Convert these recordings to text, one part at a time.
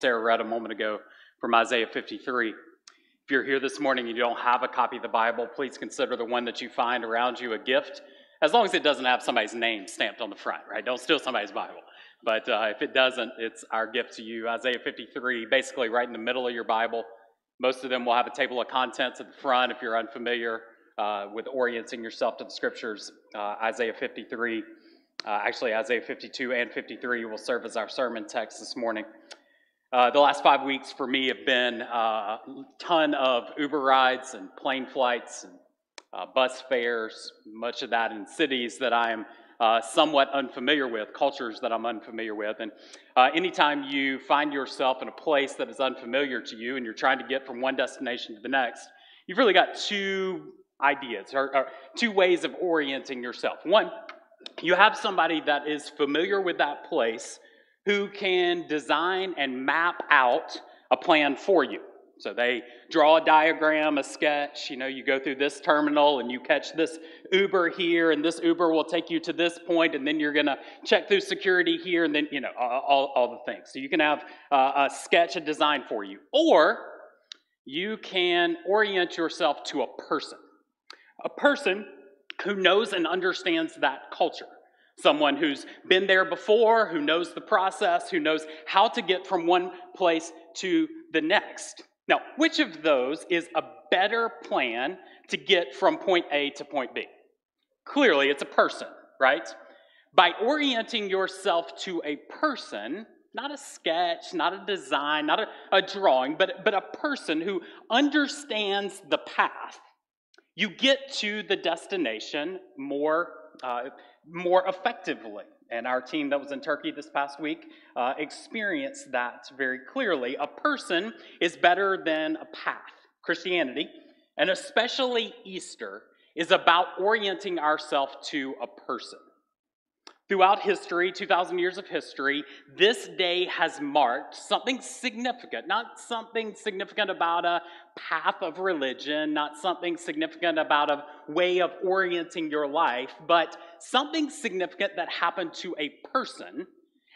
Sarah read a moment ago from Isaiah 53. If you're here this morning and you don't have a copy of the Bible, please consider the one that you find around you a gift, as long as it doesn't have somebody's name stamped on the front, right? Don't steal somebody's Bible. But uh, if it doesn't, it's our gift to you. Isaiah 53, basically right in the middle of your Bible. Most of them will have a table of contents at the front if you're unfamiliar uh, with orienting yourself to the scriptures. Uh, Isaiah 53, uh, actually, Isaiah 52 and 53 will serve as our sermon text this morning. Uh, the last five weeks for me have been uh, a ton of Uber rides and plane flights and uh, bus fares, much of that in cities that I am uh, somewhat unfamiliar with, cultures that I'm unfamiliar with. And uh, anytime you find yourself in a place that is unfamiliar to you and you're trying to get from one destination to the next, you've really got two ideas or, or two ways of orienting yourself. One, you have somebody that is familiar with that place who can design and map out a plan for you. So they draw a diagram, a sketch. You know, you go through this terminal and you catch this Uber here, and this Uber will take you to this point, and then you're going to check through security here, and then, you know, all, all the things. So you can have uh, a sketch, a design for you. Or you can orient yourself to a person, a person who knows and understands that culture someone who's been there before, who knows the process, who knows how to get from one place to the next. Now, which of those is a better plan to get from point A to point B? Clearly, it's a person, right? By orienting yourself to a person, not a sketch, not a design, not a, a drawing, but, but a person who understands the path, you get to the destination more uh, more effectively. And our team that was in Turkey this past week uh, experienced that very clearly. A person is better than a path. Christianity, and especially Easter, is about orienting ourselves to a person. Throughout history, 2,000 years of history, this day has marked something significant, not something significant about a path of religion, not something significant about a way of orienting your life, but something significant that happened to a person.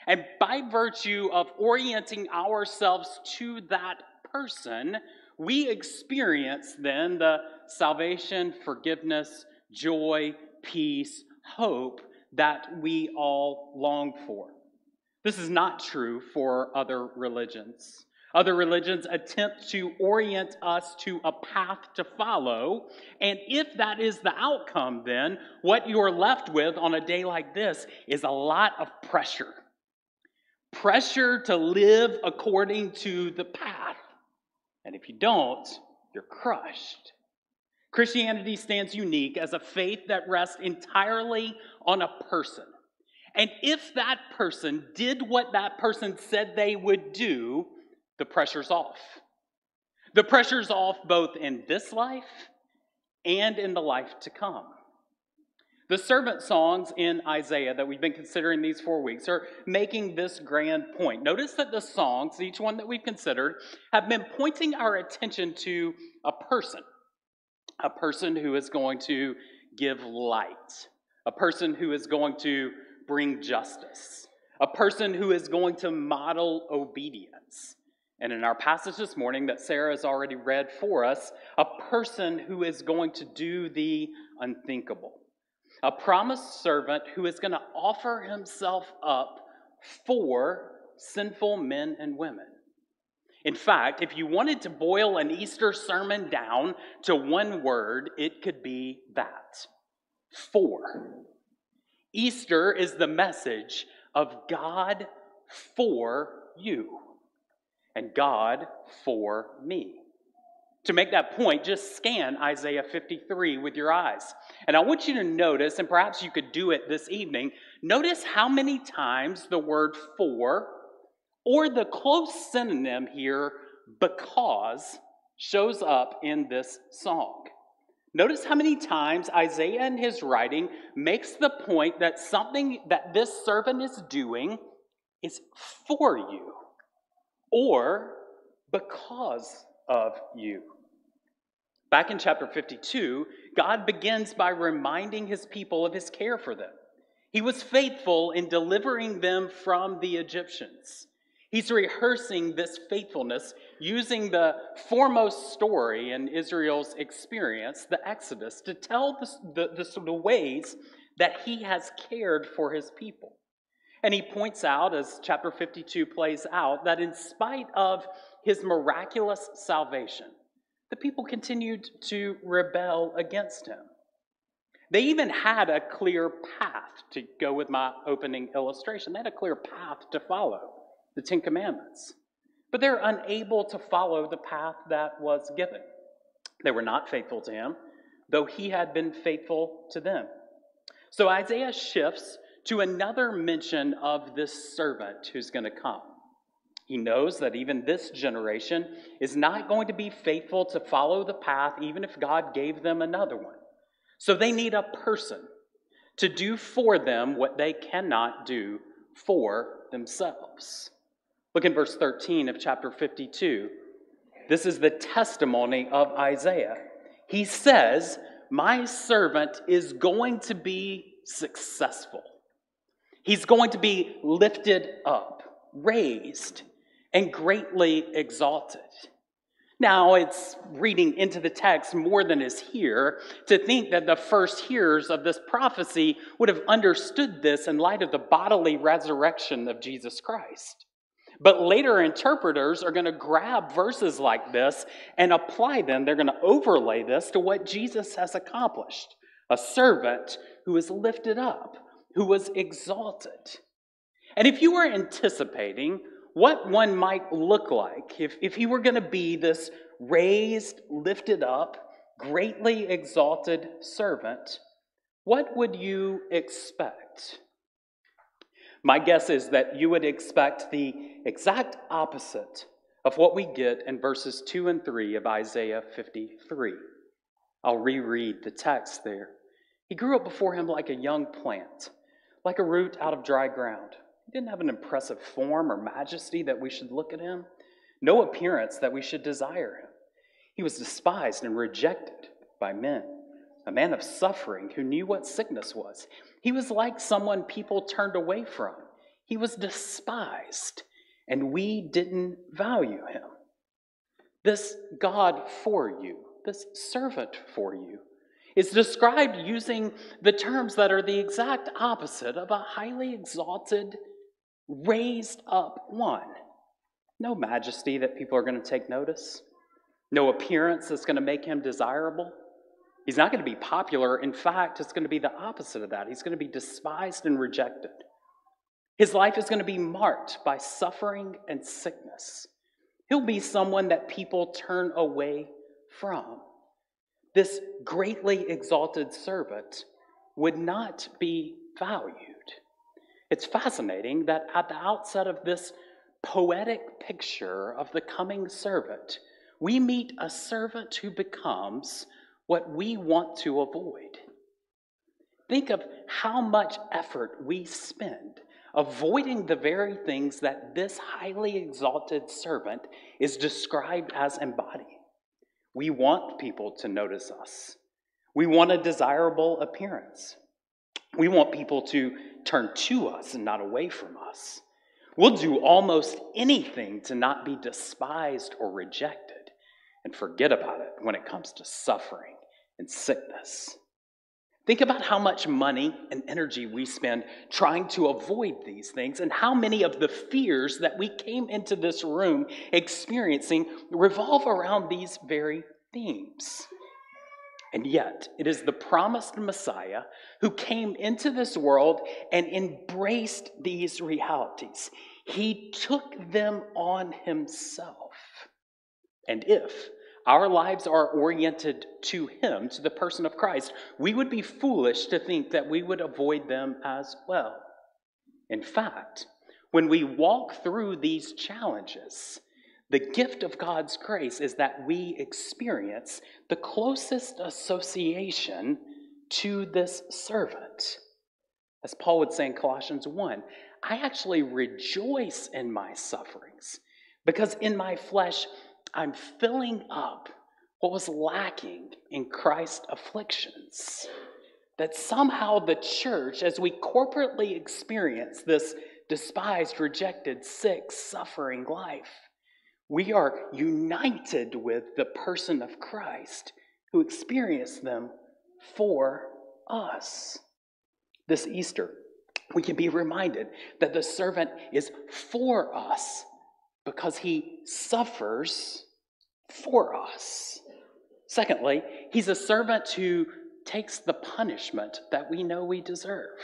And by virtue of orienting ourselves to that person, we experience then the salvation, forgiveness, joy, peace, hope that we all long for. This is not true for other religions. Other religions attempt to orient us to a path to follow. And if that is the outcome, then what you're left with on a day like this is a lot of pressure. Pressure to live according to the path. And if you don't, you're crushed. Christianity stands unique as a faith that rests entirely on a person. And if that person did what that person said they would do, the pressure's off. The pressure's off both in this life and in the life to come. The servant songs in Isaiah that we've been considering these four weeks are making this grand point. Notice that the songs, each one that we've considered, have been pointing our attention to a person a person who is going to give light, a person who is going to bring justice, a person who is going to model obedience. And in our passage this morning that Sarah has already read for us, a person who is going to do the unthinkable, a promised servant who is going to offer himself up for sinful men and women. In fact, if you wanted to boil an Easter sermon down to one word, it could be that for. Easter is the message of God for you and God for me. To make that point, just scan Isaiah 53 with your eyes. And I want you to notice, and perhaps you could do it this evening, notice how many times the word for or the close synonym here, because, shows up in this song. Notice how many times Isaiah in his writing makes the point that something that this servant is doing is for you or because of you. Back in chapter 52, God begins by reminding his people of his care for them. He was faithful in delivering them from the Egyptians. He's rehearsing this faithfulness using the foremost story in Israel's experience, the Exodus, to tell the, the, the, ways that he has cared for his people. And he points out, as chapter 52 plays out, that in spite of his miraculous salvation, the people continued to rebel against him. They even had a clear path to go with my opening illustration. They had a clear path to follow the Ten Commandments. But they're unable to follow the path that was given. They were not faithful to him, though he had been faithful to them. So Isaiah shifts to another mention of this servant who's going to come. He knows that even this generation is not going to be faithful to follow the path, even if God gave them another one. So they need a person to do for them what they cannot do for themselves. Look in verse 13 of chapter 52. This is the testimony of Isaiah. He says, My servant is going to be successful. He's going to be lifted up, raised, and greatly exalted. Now, it's reading into the text more than is here to think that the first hearers of this prophecy would have understood this in light of the bodily resurrection of Jesus Christ. But later interpreters are going to grab verses like this and apply them. They're going to overlay this to what Jesus has accomplished a servant who was lifted up, who was exalted. And if you were anticipating what one might look like if, if he were going to be this raised, lifted up, greatly exalted servant, what would you expect? My guess is that you would expect the exact opposite of what we get in verses 2 and 3 of Isaiah 53. I'll reread the text there. He grew up before him like a young plant, like a root out of dry ground. He didn't have an impressive form or majesty that we should look at him, no appearance that we should desire him. He was despised and rejected by men, a man of suffering who knew what sickness was. He was like someone people turned away from. He was despised, and we didn't value him. This God for you, this servant for you, is described using the terms that are the exact opposite of a highly exalted, raised up one. No majesty that people are going to take notice, no appearance that's going to make him desirable. He's not going to be popular. In fact, it's going to be the opposite of that. He's going to be despised and rejected. His life is going to be marked by suffering and sickness. He'll be someone that people turn away from. This greatly exalted servant would not be valued. It's fascinating that at the outset of this poetic picture of the coming servant, we meet a servant who becomes what we want to avoid. Think of how much effort we spend avoiding the very things that this highly exalted servant is described as embodying. We want people to notice us. We want a desirable appearance. We want people to turn to us and not away from us. We'll do almost anything to not be despised or rejected and forget about it when it comes to suffering and sickness. Think about how much money and energy we spend trying to avoid these things, and how many of the fears that we came into this room experiencing revolve around these very themes. And yet, it is the promised Messiah who came into this world and embraced these realities. He took them on himself. And if our lives are oriented to Him, to the person of Christ, we would be foolish to think that we would avoid them as well. In fact, when we walk through these challenges, the gift of God's grace is that we experience the closest association to this servant. As Paul would say in Colossians 1, I actually rejoice in my sufferings because in my flesh I'm filling up what was lacking in Christ's afflictions. That somehow the church, as we corporately experience this despised, rejected, sick, suffering life. We are united with the person of Christ who experienced them for us. This Easter, we can be reminded that the servant is for us because he suffers for us. Secondly, he's a servant who takes the punishment that we know we deserve.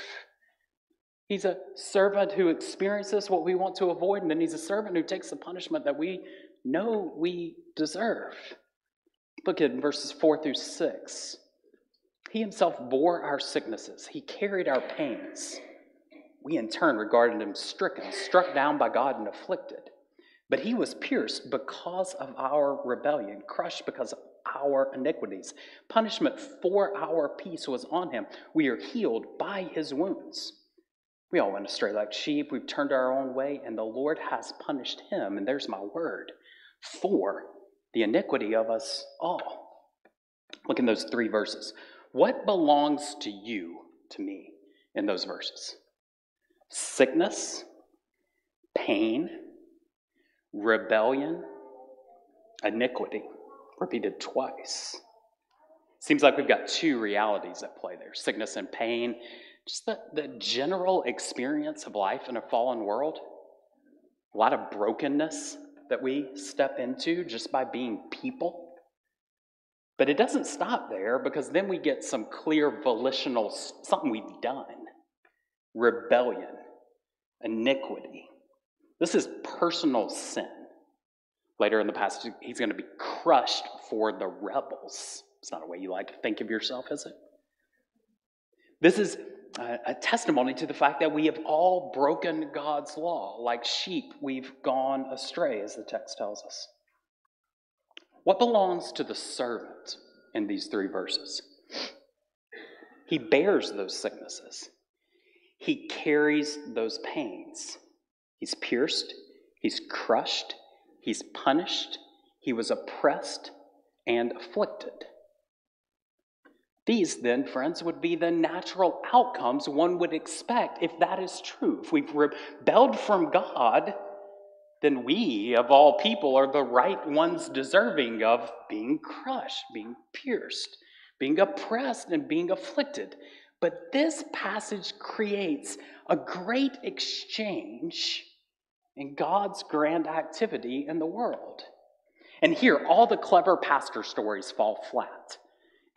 He's a servant who experiences what we want to avoid, and then he's a servant who takes the punishment that we know we deserve. Look at verses 4 through 6. He himself bore our sicknesses, he carried our pains. We in turn regarded him stricken, struck down by God, and afflicted. But he was pierced because of our rebellion, crushed because of our iniquities. Punishment for our peace was on him. We are healed by his wounds. We all went astray like sheep. We've turned our own way, and the Lord has punished him, and there's my word, for the iniquity of us all. Look in those three verses. What belongs to you, to me, in those verses? Sickness, pain, rebellion, iniquity, repeated twice. Seems like we've got two realities at play there. Sickness and pain, just the, the general experience of life in a fallen world, a lot of brokenness that we step into just by being people. But it doesn't stop there because then we get some clear volitional, something we've done. Rebellion, iniquity. This is personal sin. Later in the passage, he's going to be crushed for the rebels. It's not a way you like to think of yourself, is it? This is a testimony to the fact that we have all broken God's law. Like sheep, we've gone astray, as the text tells us. What belongs to the servant in these three verses? He bears those sicknesses, he carries those pains. He's pierced, he's crushed, he's punished, he was oppressed and afflicted. These, then, friends, would be the natural outcomes one would expect if that is true. If we've rebelled from God, then we, of all people, are the right ones deserving of being crushed, being pierced, being oppressed, and being afflicted. But this passage creates a great exchange in God's grand activity in the world. And here, all the clever pastor stories fall flat.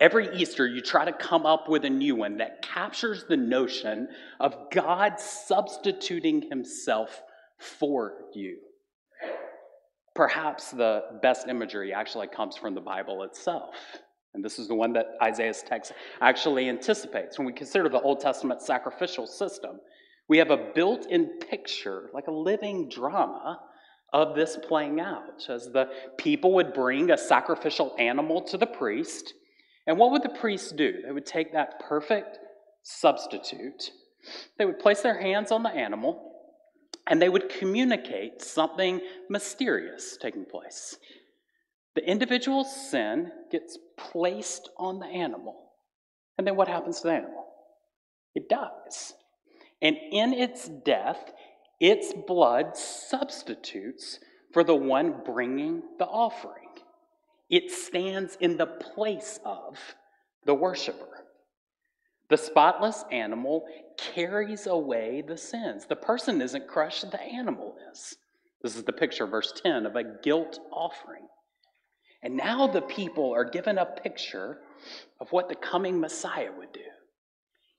Every Easter, you try to come up with a new one that captures the notion of God substituting himself for you. Perhaps the best imagery actually comes from the Bible itself. And this is the one that Isaiah's text actually anticipates. When we consider the Old Testament sacrificial system, we have a built in picture, like a living drama, of this playing out as the people would bring a sacrificial animal to the priest and what would the priest do? They would take that perfect substitute, they would place their hands on the animal, and they would communicate something mysterious taking place. The individual sin gets placed on the animal. And then what happens to the animal? It dies. And in its death, its blood substitutes for the one bringing the offering. It stands in the place of the worshiper. The spotless animal carries away the sins. The person isn't crushed, the animal is. This is the picture, verse 10, of a guilt offering. And now the people are given a picture of what the coming Messiah would do.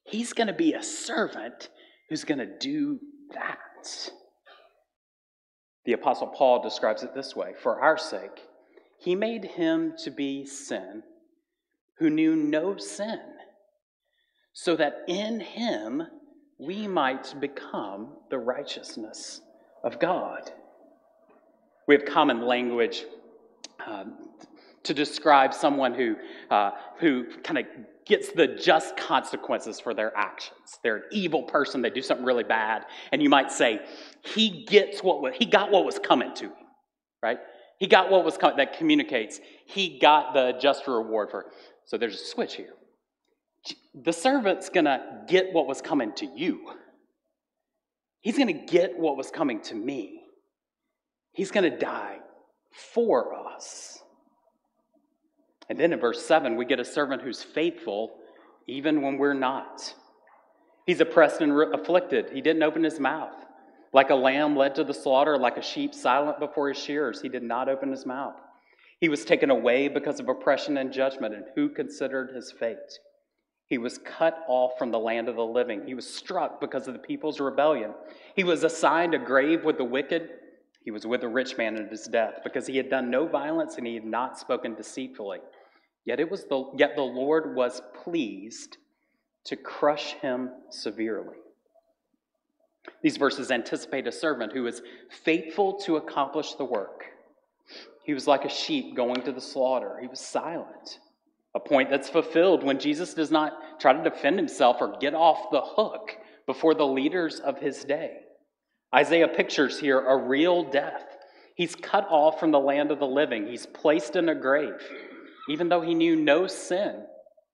He's going to be a servant who's going to do that. The Apostle Paul describes it this way For our sake, he made him to be sin who knew no sin, so that in him we might become the righteousness of God. We have common language um, to describe someone who, uh, who kind of gets the just consequences for their actions. They're an evil person, they do something really bad, and you might say, he gets what he got what was coming to him, right? He got what was coming, that communicates. He got the just reward for. it. So there's a switch here. The servant's to get what was coming to you. He's to get what was coming to me. He's to die for us. And then in verse 7, we get a servant who's faithful even when we're not. He's oppressed and afflicted. He didn't open his mouth. Like a lamb led to the slaughter, like a sheep silent before his shearers, he did not open his mouth. He was taken away because of oppression and judgment, and who considered his fate? He was cut off from the land of the living. He was struck because of the people's rebellion. He was assigned a grave with the wicked. He was with a rich man at his death because he had done no violence and he had not spoken deceitfully. Yet it was the yet the Lord was pleased to crush him severely. These verses anticipate a servant who is faithful to accomplish the work. He was like a sheep going to the slaughter. He was silent. A point that's fulfilled when Jesus does not try to defend himself or get off the hook before the leaders of his day. Isaiah pictures here a real death. He's cut off from the land of the living, he's placed in a grave, even though he knew no sin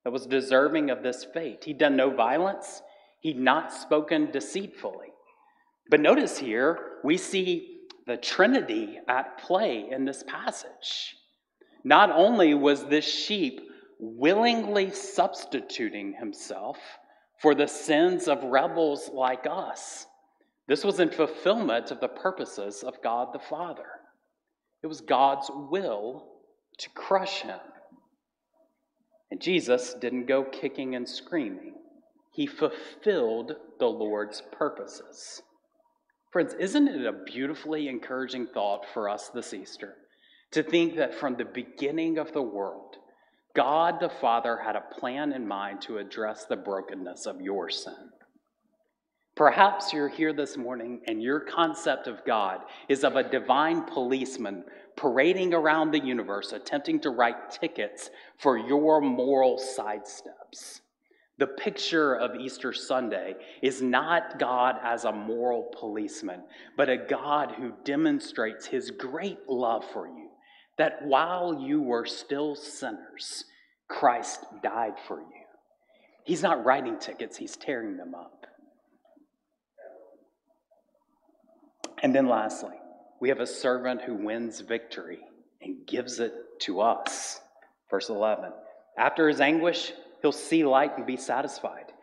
that was deserving of this fate. He'd done no violence, he'd not spoken deceitfully. But notice here, we see the Trinity at play in this passage. Not only was this sheep willingly substituting himself for the sins of rebels like us, this was in fulfillment of the purposes of God the Father. It was God's will to crush him. And Jesus didn't go kicking and screaming, he fulfilled the Lord's purposes. Friends, isn't it a beautifully encouraging thought for us this Easter to think that from the beginning of the world, God the Father had a plan in mind to address the brokenness of your sin? Perhaps you're here this morning and your concept of God is of a divine policeman parading around the universe attempting to write tickets for your moral sidesteps. The picture of Easter Sunday is not God as a moral policeman, but a God who demonstrates his great love for you. That while you were still sinners, Christ died for you. He's not writing tickets, he's tearing them up. And then lastly, we have a servant who wins victory and gives it to us. Verse 11. After his anguish, He'll see light and be satisfied.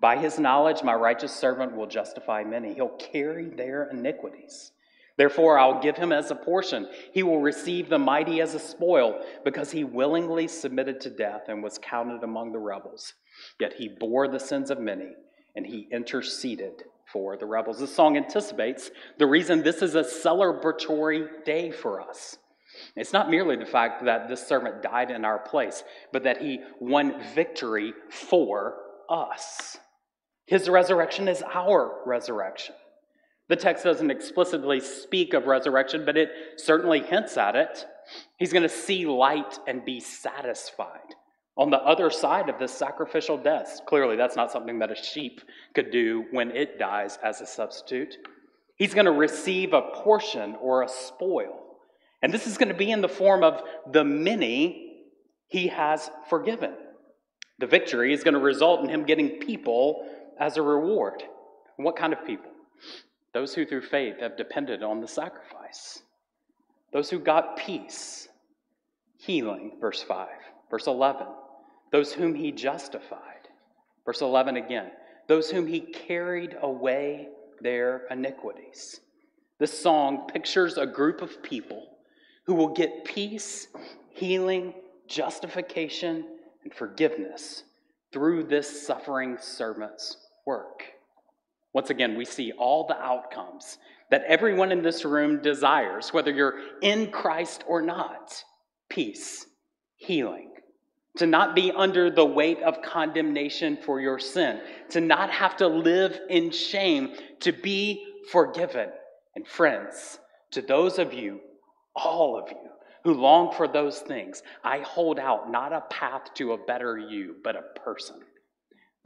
By his knowledge, my righteous servant will justify many. He'll carry their iniquities. Therefore, I'll give him as a portion. He will receive the mighty as a spoil, because he willingly submitted to death and was counted among the rebels. Yet he bore the sins of many, and he interceded for the rebels. This song anticipates the reason this is a celebratory day for us. It's not merely the fact that this servant died in our place, but that he won victory for us. His resurrection is our resurrection. The text doesn't explicitly speak of resurrection, but it certainly hints at it. He's going to see light and be satisfied on the other side of this sacrificial death. Clearly, that's not something that a sheep could do when it dies as a substitute. He's going to receive a portion or a spoil. And this is going to be in the form of the many he has forgiven. The victory is going to result in him getting people as a reward. What kind of people? Those who through faith have depended on the sacrifice. Those who got peace, healing, verse 5. Verse 11. Those whom he justified. Verse 11 again. Those whom he carried away their iniquities. This song pictures a group of people who will get peace, healing, justification, and forgiveness through this suffering servant's work. Once again, we see all the outcomes that everyone in this room desires, whether you're in Christ or not peace, healing, to not be under the weight of condemnation for your sin, to not have to live in shame, to be forgiven. And friends, to those of you all of you who long for those things, I hold out not a path to a better you, but a person.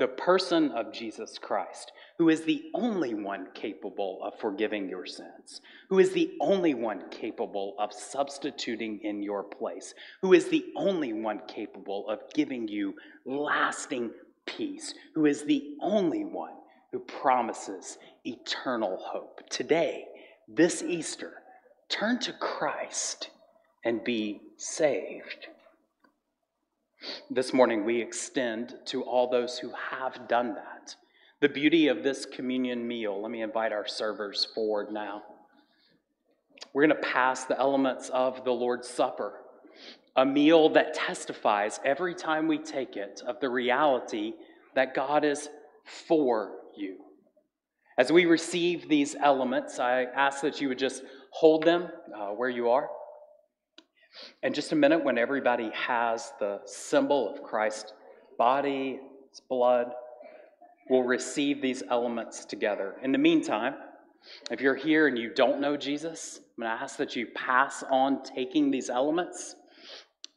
The person of Jesus Christ, who is the only one capable of forgiving your sins, who is the only one capable of substituting in your place, who is the only one capable of giving you lasting peace, who is the only one who promises eternal hope. Today, this Easter, turn to Christ and be saved. This morning, we extend to all those who have done that. The beauty of this communion meal, let me invite our servers forward now. We're going to pass the elements of the Lord's Supper, a meal that testifies every time we take it of the reality that God is for you. As we receive these elements, I ask that you would just hold them uh, where you are. In just a minute, when everybody has the symbol of Christ's body, its blood, we'll receive these elements together. In the meantime, if you're here and you don't know Jesus, I'm going to ask that you pass on taking these elements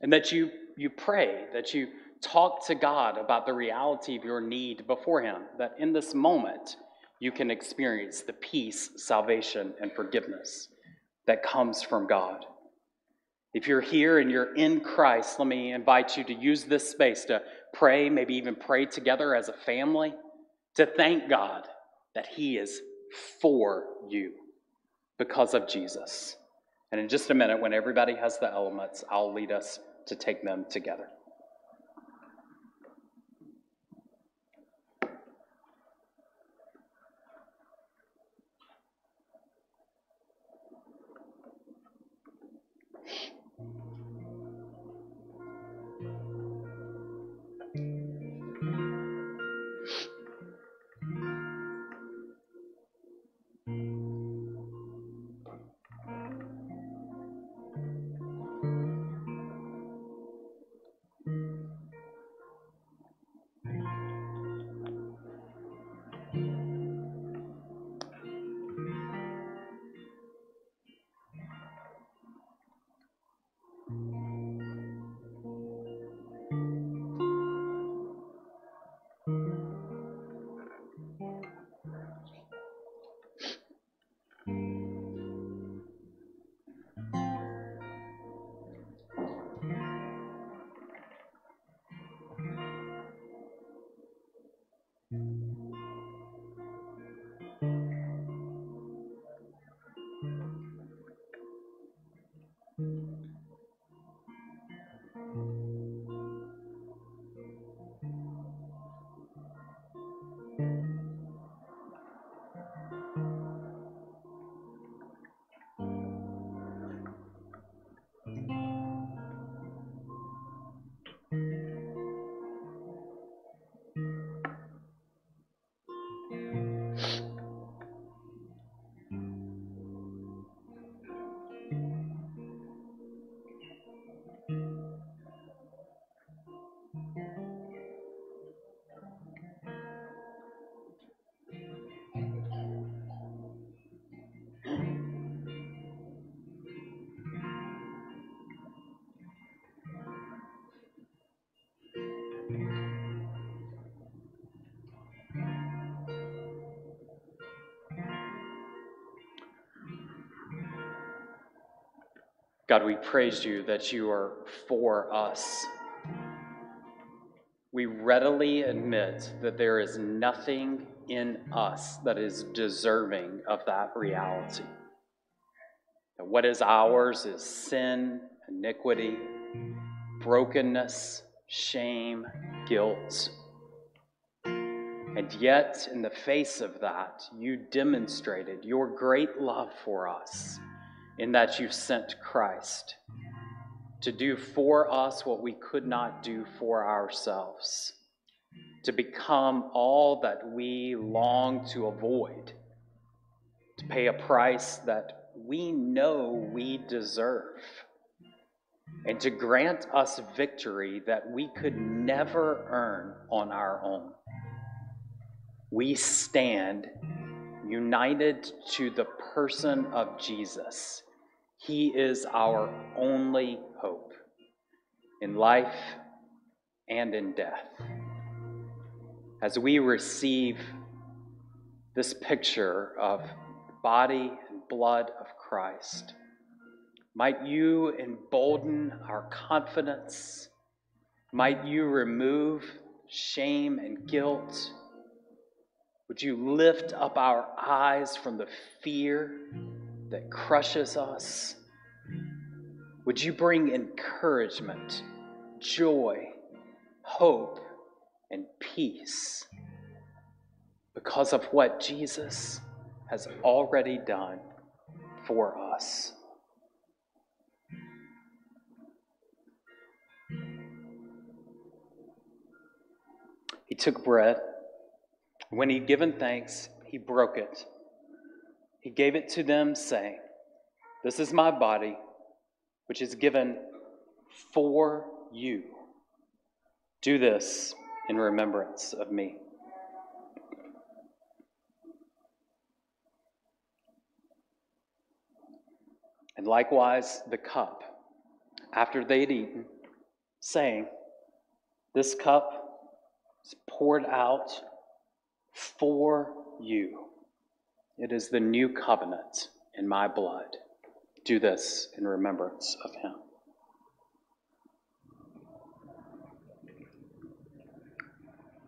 and that you, you pray, that you talk to God about the reality of your need before Him, that in this moment you can experience the peace, salvation, and forgiveness that comes from God. If you're here and you're in Christ, let me invite you to use this space to pray, maybe even pray together as a family, to thank God that He is for you because of Jesus. And in just a minute, when everybody has the elements, I'll lead us to take them together. God, we praise you that you are for us. We readily admit that there is nothing in us that is deserving of that reality. That what is ours is sin, iniquity, brokenness, shame, guilt. And yet, in the face of that, you demonstrated your great love for us in that you sent Christ to do for us what we could not do for ourselves, to become all that we long to avoid, to pay a price that we know we deserve, and to grant us victory that we could never earn on our own. We stand united to the person of Jesus. He is our only hope in life and in death. As we receive this picture of body and blood of Christ, might you embolden our confidence. Might you remove shame and guilt Would you lift up our eyes from the fear that crushes us? Would you bring encouragement, joy, hope, and peace because of what Jesus has already done for us? He took bread. When he'd given thanks, he broke it. He gave it to them, saying, This is my body, which is given for you. Do this in remembrance of me. And likewise, the cup, after they'd eaten, saying, This cup is poured out for you. It is the new covenant in my blood. Do this in remembrance of him.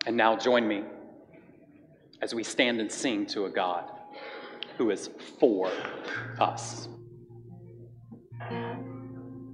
And now join me as we stand and sing to a God who is for us.